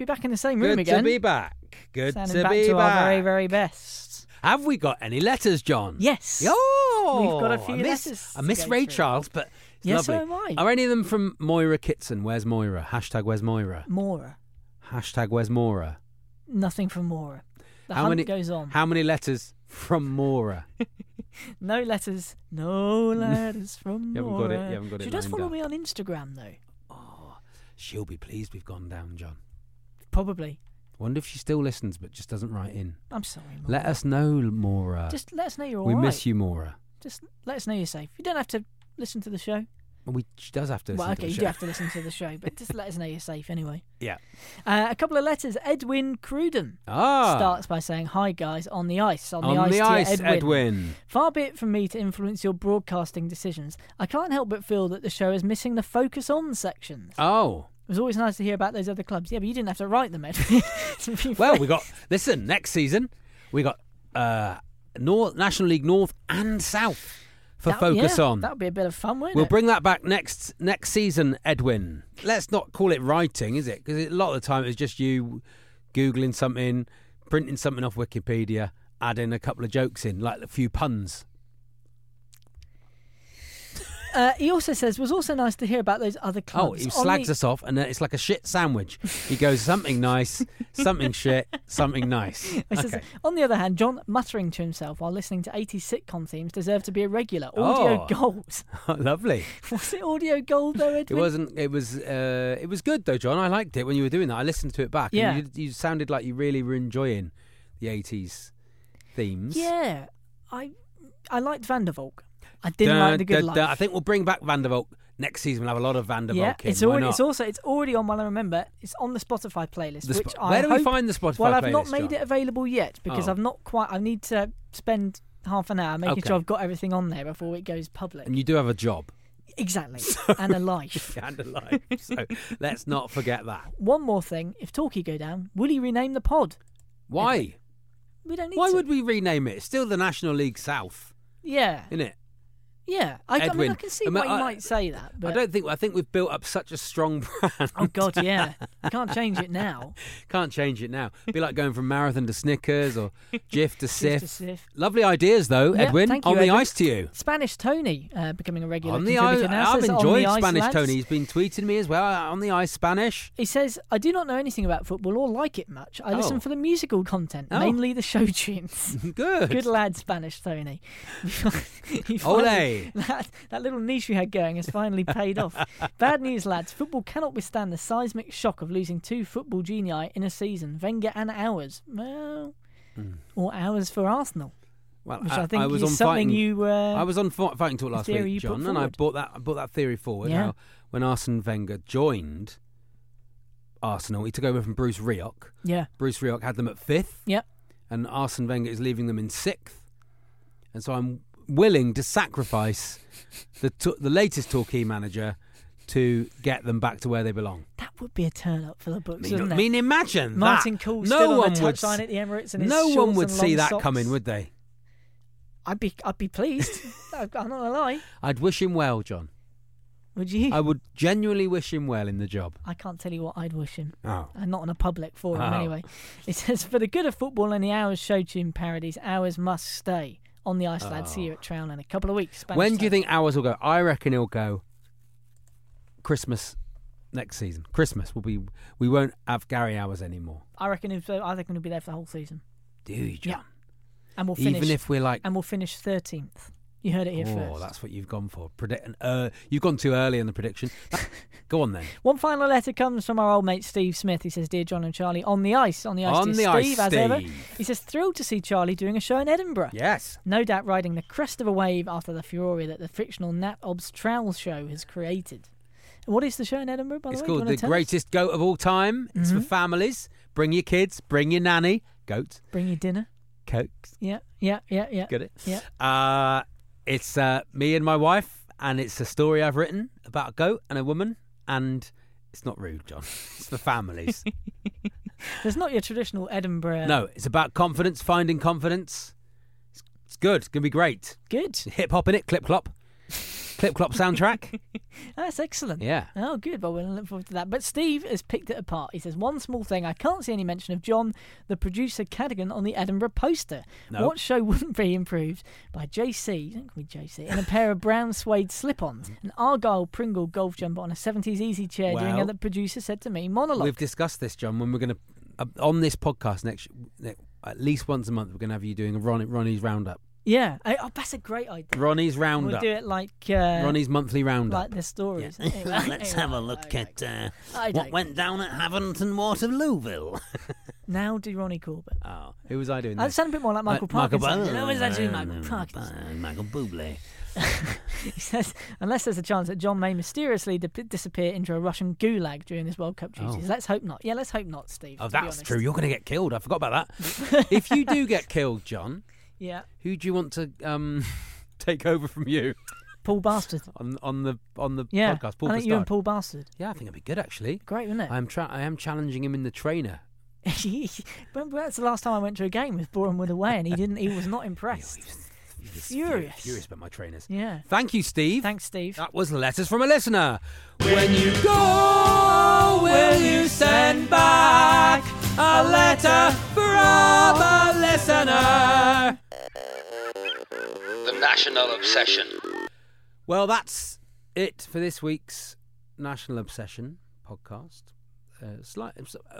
[SPEAKER 4] Be back in the same room
[SPEAKER 3] Good
[SPEAKER 4] again.
[SPEAKER 3] to be back. Good
[SPEAKER 4] Sounding
[SPEAKER 3] to
[SPEAKER 4] back
[SPEAKER 3] be
[SPEAKER 4] to
[SPEAKER 3] back.
[SPEAKER 4] our very, very best.
[SPEAKER 3] Have we got any letters, John?
[SPEAKER 4] Yes.
[SPEAKER 3] Oh,
[SPEAKER 4] We've got a few
[SPEAKER 3] I miss,
[SPEAKER 4] letters
[SPEAKER 3] I
[SPEAKER 4] to
[SPEAKER 3] miss
[SPEAKER 4] go
[SPEAKER 3] Ray
[SPEAKER 4] through.
[SPEAKER 3] Charles, but it's
[SPEAKER 4] Yes, so
[SPEAKER 3] lovely.
[SPEAKER 4] am I.
[SPEAKER 3] Are any of them from Moira Kitson? Where's Moira? Hashtag Where's Moira?
[SPEAKER 4] Mora.
[SPEAKER 3] Hashtag Where's Moira?
[SPEAKER 4] Nothing from Mora. The
[SPEAKER 3] How
[SPEAKER 4] hunt
[SPEAKER 3] many
[SPEAKER 4] goes on.
[SPEAKER 3] How many letters from Mora?
[SPEAKER 4] No letters. No letters from
[SPEAKER 3] You haven't
[SPEAKER 4] Mora.
[SPEAKER 3] got it- you haven't got it
[SPEAKER 4] She does
[SPEAKER 3] lined
[SPEAKER 4] follow
[SPEAKER 3] up.
[SPEAKER 4] me on Instagram though.
[SPEAKER 3] Oh, she'll be pleased we've gone down, John.
[SPEAKER 4] Probably.
[SPEAKER 3] Wonder if she still listens but just doesn't write in.
[SPEAKER 4] I'm sorry, Mora.
[SPEAKER 3] Let us know, Mora.
[SPEAKER 4] Just let us know you're all
[SPEAKER 3] we
[SPEAKER 4] alright.
[SPEAKER 3] miss you, Mora.
[SPEAKER 4] Just let us know you're safe. You don't have to listen to the show.
[SPEAKER 3] Well, we, she does have to listen
[SPEAKER 4] well,
[SPEAKER 3] to
[SPEAKER 4] okay,
[SPEAKER 3] the
[SPEAKER 4] you
[SPEAKER 3] show.
[SPEAKER 4] do have to listen to the show, but just let us know you're safe anyway.
[SPEAKER 3] Yeah.
[SPEAKER 4] Uh, a couple of letters. Edwin Cruden
[SPEAKER 3] Ah.
[SPEAKER 4] starts by saying, "Hi guys, on the ice, on,
[SPEAKER 3] On
[SPEAKER 4] the ice,
[SPEAKER 3] the
[SPEAKER 4] to
[SPEAKER 3] ice,
[SPEAKER 4] Edwin.
[SPEAKER 3] Edwin.
[SPEAKER 4] Far be it from me to influence your broadcasting decisions. I can't help but feel that the show is missing the focus on sections.
[SPEAKER 3] Oh.
[SPEAKER 4] It was always nice to hear about those other clubs. Yeah, but you didn't have to write them, Edwin.
[SPEAKER 3] Well, we got listen. Next season, we got uh, North National League North and South for
[SPEAKER 4] That-
[SPEAKER 3] focus
[SPEAKER 4] yeah,
[SPEAKER 3] on.
[SPEAKER 4] That would be a bit of fun, wouldn't
[SPEAKER 3] We'll
[SPEAKER 4] it?
[SPEAKER 3] bring that back next next season, Edwin. Let's not call it writing, is it? Because a lot of the time it's just you googling something, printing something off Wikipedia, adding a couple of jokes in, like a few puns.
[SPEAKER 4] Uh, he also says, was also nice to hear about those other clubs.
[SPEAKER 3] Oh, he
[SPEAKER 4] On
[SPEAKER 3] slags
[SPEAKER 4] the-
[SPEAKER 3] us off, and then it's like a shit sandwich. He goes something nice, something shit, something nice.
[SPEAKER 4] He says,
[SPEAKER 3] Okay.
[SPEAKER 4] on the other hand, John muttering to himself while listening to 80s sitcom themes deserve to be a regular. Audio
[SPEAKER 3] Oh.
[SPEAKER 4] gold.
[SPEAKER 3] Lovely.
[SPEAKER 4] Was it audio gold though,
[SPEAKER 3] It
[SPEAKER 4] Edwin?
[SPEAKER 3] wasn't. It was. Uh, it was good though, John. I liked it when you were doing that. I listened to it back.
[SPEAKER 4] Yeah.
[SPEAKER 3] And you, you sounded like you really were enjoying the '80s themes.
[SPEAKER 4] Yeah, I I liked Van der Valk. I didn't
[SPEAKER 3] Dun,
[SPEAKER 4] like the good life.
[SPEAKER 3] I think we'll bring back Van der Valk next season. We'll have a lot of Van der Valk.
[SPEAKER 4] yeah,
[SPEAKER 3] in.
[SPEAKER 4] it's already. It's also. It's already on. While I remember, it's on the Spotify playlist.
[SPEAKER 3] The Sp-
[SPEAKER 4] which I
[SPEAKER 3] Where do we find the Spotify
[SPEAKER 4] Well, I've not made
[SPEAKER 3] John?
[SPEAKER 4] it available yet because
[SPEAKER 3] Oh.
[SPEAKER 4] I've not quite. I need to spend half an hour making
[SPEAKER 3] Okay.
[SPEAKER 4] sure I've got everything on there before it goes public.
[SPEAKER 3] And you do have a job
[SPEAKER 4] Exactly, and a life.
[SPEAKER 3] and a life, so let's not forget that.
[SPEAKER 4] One more thing: if Talkie go down, will he rename the pod?
[SPEAKER 3] Why?
[SPEAKER 4] We don't need
[SPEAKER 3] Why
[SPEAKER 4] to.
[SPEAKER 3] would we rename it? It's still the National League South,
[SPEAKER 4] Yeah,
[SPEAKER 3] isn't it?
[SPEAKER 4] Yeah. I, I mean, I can see
[SPEAKER 3] I mean,
[SPEAKER 4] why you
[SPEAKER 3] I-
[SPEAKER 4] might say that. But
[SPEAKER 3] I don't think. I think we've built up such a strong brand.
[SPEAKER 4] Oh God, yeah. Can't change it now.
[SPEAKER 3] Can't change it now. Be like going from marathon to Snickers or Jif to
[SPEAKER 4] Cif.
[SPEAKER 3] Lovely ideas though,
[SPEAKER 4] Yeah,
[SPEAKER 3] Edwin.
[SPEAKER 4] thank you,
[SPEAKER 3] on the ice to you.
[SPEAKER 4] Spanish Tony uh, becoming a regular
[SPEAKER 3] On the ice,
[SPEAKER 4] contributor now.
[SPEAKER 3] I've enjoyed Spanish
[SPEAKER 4] lads."
[SPEAKER 3] Tony. He's been tweeting me as well. On the ice, Spanish.
[SPEAKER 4] He says, I do not know anything about football or like it much. I listen
[SPEAKER 3] Oh.
[SPEAKER 4] for the musical content,
[SPEAKER 3] Oh.
[SPEAKER 4] mainly the show tunes.
[SPEAKER 3] Good.
[SPEAKER 4] Good lad, Spanish Tony.
[SPEAKER 3] Ole.
[SPEAKER 4] That, that little niche we had going has finally paid off. Bad news, lads. Football cannot withstand the seismic shock of losing two football genii in a season, Wenger and Owers. Well, or Owers for Arsenal,
[SPEAKER 3] Well,
[SPEAKER 4] which
[SPEAKER 3] I,
[SPEAKER 4] I, think
[SPEAKER 3] I was
[SPEAKER 4] is
[SPEAKER 3] on
[SPEAKER 4] something
[SPEAKER 3] fighting,
[SPEAKER 4] you. Uh,
[SPEAKER 3] I was on fighting talk last week, John, and I brought that I brought that theory forward.
[SPEAKER 4] Yeah.
[SPEAKER 3] How when Arsene Wenger joined Arsenal, he took over from Bruce Rioch.
[SPEAKER 4] yeah,
[SPEAKER 3] Bruce Rioch had them at fifth.
[SPEAKER 4] Yep.
[SPEAKER 3] And Arsene Wenger is leaving them in sixth. And so I'm willing to sacrifice the t- the latest Torquay manager to get them back to where they belong.
[SPEAKER 4] that would be a turn up for the
[SPEAKER 3] I
[SPEAKER 4] books,
[SPEAKER 3] mean,
[SPEAKER 4] wouldn't
[SPEAKER 3] I mean imagine
[SPEAKER 4] Martin
[SPEAKER 3] that.
[SPEAKER 4] Cool
[SPEAKER 3] no
[SPEAKER 4] still
[SPEAKER 3] one
[SPEAKER 4] on the
[SPEAKER 3] would
[SPEAKER 4] touchline at the Emirates and
[SPEAKER 3] No one would see that
[SPEAKER 4] socks.
[SPEAKER 3] coming, would they?
[SPEAKER 4] I'd be, I'd be pleased. I'm not gonna lie.
[SPEAKER 3] I'd wish him well, John.
[SPEAKER 4] Would you?
[SPEAKER 3] I would genuinely wish him well in the job.
[SPEAKER 4] I can't tell you what I'd wish him.
[SPEAKER 3] Oh.
[SPEAKER 4] And not on a public forum,
[SPEAKER 3] Oh.
[SPEAKER 4] anyway. It says, for the good of football and the Owers show tune parodies, Owers must stay on the ice, lads. See you ah. at Trown in a couple of weeks. Spanish
[SPEAKER 3] when do you think Owers will go? I reckon he'll go Christmas next season. Christmas will be. We won't have Gary Owers anymore.
[SPEAKER 4] I reckon. If, I think we'll be there for the whole season,
[SPEAKER 3] Do you, John?
[SPEAKER 4] Yeah. and we'll finish.
[SPEAKER 3] Even if we're like,
[SPEAKER 4] and we'll finish thirteenth. You heard it here
[SPEAKER 3] oh,
[SPEAKER 4] first.
[SPEAKER 3] that's what you've gone for. Predict. Uh, you've gone too early in the prediction. go on then.
[SPEAKER 4] One final letter comes from our old mate Steve Smith. He says, "Dear John and Charlie, on the ice, on the ice,
[SPEAKER 3] On the ice,
[SPEAKER 4] Steve, as ever." He says, "Thrilled to see Charlie doing a show in Edinburgh.
[SPEAKER 3] Yes.
[SPEAKER 4] No doubt riding the crest of a wave after the furore that the fictional Nat Obbs Trowell show has created." And what is the show in Edinburgh, by
[SPEAKER 3] It's
[SPEAKER 4] the way? You
[SPEAKER 3] called the
[SPEAKER 4] tell us?
[SPEAKER 3] greatest goat of all time. It's for
[SPEAKER 4] Mhm.
[SPEAKER 3] families. Bring your kids. Bring your nanny. Goat.
[SPEAKER 4] Bring your dinner.
[SPEAKER 3] Cokes.
[SPEAKER 4] Yeah, yeah, yeah, yeah.
[SPEAKER 3] Get it?
[SPEAKER 4] Yeah.
[SPEAKER 3] Uh, it's uh, me and my wife, and it's a story I've written about a goat and a woman, and it's not rude, John. It's for families.
[SPEAKER 4] it's not your traditional Edinburgh.
[SPEAKER 3] no, it's about confidence, finding confidence. It's, it's good. It's gonna be great.
[SPEAKER 4] Good.
[SPEAKER 3] Hip hop in it, clip clop, clip clop soundtrack.
[SPEAKER 4] That's excellent.
[SPEAKER 3] Yeah.
[SPEAKER 4] Oh, good. Well, we'll look forward to that. But Steve has picked it apart. He says, one small thing. I can't see any mention of John, the producer Cadigan, on the Edinburgh poster.
[SPEAKER 3] No.
[SPEAKER 4] What show wouldn't be improved by JC, don't call me JC, in a pair of brown suede slip-ons, an Argyle Pringle golf jumper on a 70s easy chair doing
[SPEAKER 3] Well,
[SPEAKER 4] a the producer said to me monologue.
[SPEAKER 3] We've discussed this, John. When we're gonna uh, on this podcast next, ne at least once a month, we're gonna have you doing a Ron, Ronnie's roundup.
[SPEAKER 4] Yeah. I- oh, that's a great idea.
[SPEAKER 3] Ronnie's
[SPEAKER 4] We'll do it like uh,
[SPEAKER 3] Ronnie's monthly roundup.
[SPEAKER 4] like the stories.
[SPEAKER 3] Yeah.
[SPEAKER 4] Anyway,
[SPEAKER 6] Let's
[SPEAKER 4] anyway,
[SPEAKER 6] have a look
[SPEAKER 4] okay.
[SPEAKER 6] at uh, what
[SPEAKER 4] don't-
[SPEAKER 6] went down at Havant and Waterlooville.
[SPEAKER 4] Now do Ronnie Corbett.
[SPEAKER 3] oh, who was I doing?
[SPEAKER 4] I
[SPEAKER 3] there?
[SPEAKER 4] sound a bit more like Michael
[SPEAKER 3] Michael
[SPEAKER 4] Parkinson.
[SPEAKER 3] Bublé.
[SPEAKER 4] No, it's actually Michael Parkinson.
[SPEAKER 6] Uh, Michael Bublé.
[SPEAKER 4] He says, unless there's a chance that John may mysteriously dip- disappear into a Russian gulag during his World Cup duties.
[SPEAKER 3] Oh.
[SPEAKER 4] Let's hope not. Yeah, let's hope not, Steve.
[SPEAKER 3] Oh, that's true. You're going to get killed. I forgot about that. if you do get killed, John,
[SPEAKER 4] Yeah.
[SPEAKER 3] who do you want to um, take over from you
[SPEAKER 4] Paul Bastard.
[SPEAKER 3] on on the on the
[SPEAKER 4] Yeah.
[SPEAKER 3] podcast? Paul
[SPEAKER 4] I think you and
[SPEAKER 3] Bastard.
[SPEAKER 4] Paul Bastard.
[SPEAKER 3] Yeah, I think it'd be good actually.
[SPEAKER 4] Great, wouldn't it?
[SPEAKER 3] I'm tra- I am challenging him in the trainer
[SPEAKER 4] Remember, that's the last time I went to a game with Bournemouth away, and he didn't. He was not impressed.
[SPEAKER 3] Just
[SPEAKER 4] Furious.
[SPEAKER 3] Furious about my trainers.
[SPEAKER 4] Yeah.
[SPEAKER 3] Thank you, Steve.
[SPEAKER 4] Thanks, Steve.
[SPEAKER 3] That was letters from a listener. When you go, will you send back a letter from a listener?
[SPEAKER 2] The National Obsession.
[SPEAKER 3] Well, that's it for this week's National Obsession podcast. Uh, slight,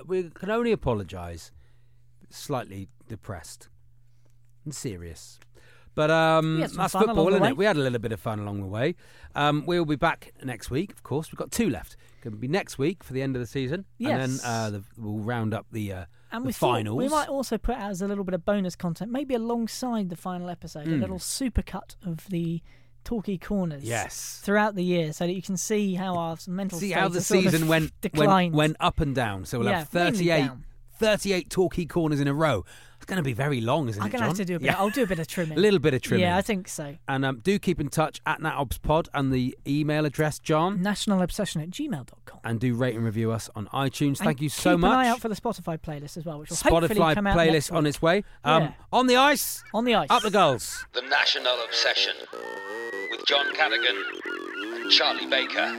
[SPEAKER 3] we can only apologise. Slightly depressed and serious. But um, that's football, isn't it? We had a little bit of fun along the way. Um, we'll be back next week, of course. We've got two left. Going to be next week for the end of the season, and then uh, the, we'll round up the, uh,
[SPEAKER 4] And
[SPEAKER 3] the
[SPEAKER 4] we
[SPEAKER 3] finals.
[SPEAKER 4] we might also put out as a little bit of bonus content, maybe alongside the final episode, a
[SPEAKER 3] Mm.
[SPEAKER 4] little supercut of the talky corners.
[SPEAKER 3] Yes.
[SPEAKER 4] Throughout the year, so that you can see how our mental
[SPEAKER 3] See how the
[SPEAKER 4] has sort of
[SPEAKER 3] season went, went
[SPEAKER 4] declined.
[SPEAKER 3] went up and down. So we'll
[SPEAKER 4] Yeah,
[SPEAKER 3] have
[SPEAKER 4] mainly
[SPEAKER 3] 38,
[SPEAKER 4] down.
[SPEAKER 3] 38 talkie corners in a row. It's going to be very long, isn't
[SPEAKER 4] I'm
[SPEAKER 3] it,
[SPEAKER 4] gonna have to do a bit.
[SPEAKER 3] Yeah.
[SPEAKER 4] I'll do a bit of trimming.
[SPEAKER 3] A little bit of trimming.
[SPEAKER 4] Yeah, I think so.
[SPEAKER 3] And um, do keep in touch at NatObsPod and the email address, John.
[SPEAKER 4] Nationalobsession at gmail.com.
[SPEAKER 3] And do rate and review us on iTunes. Thank
[SPEAKER 4] And
[SPEAKER 3] you so
[SPEAKER 4] keep
[SPEAKER 3] much.
[SPEAKER 4] an eye out for the Spotify playlist as well, which will hopefully
[SPEAKER 3] Spotify
[SPEAKER 4] come out next
[SPEAKER 3] playlist on its way. Um,
[SPEAKER 4] Yeah.
[SPEAKER 3] On the ice.
[SPEAKER 4] On the ice.
[SPEAKER 3] Up the goals.
[SPEAKER 2] The National Obsession. With John Cadigan and Charlie Baker.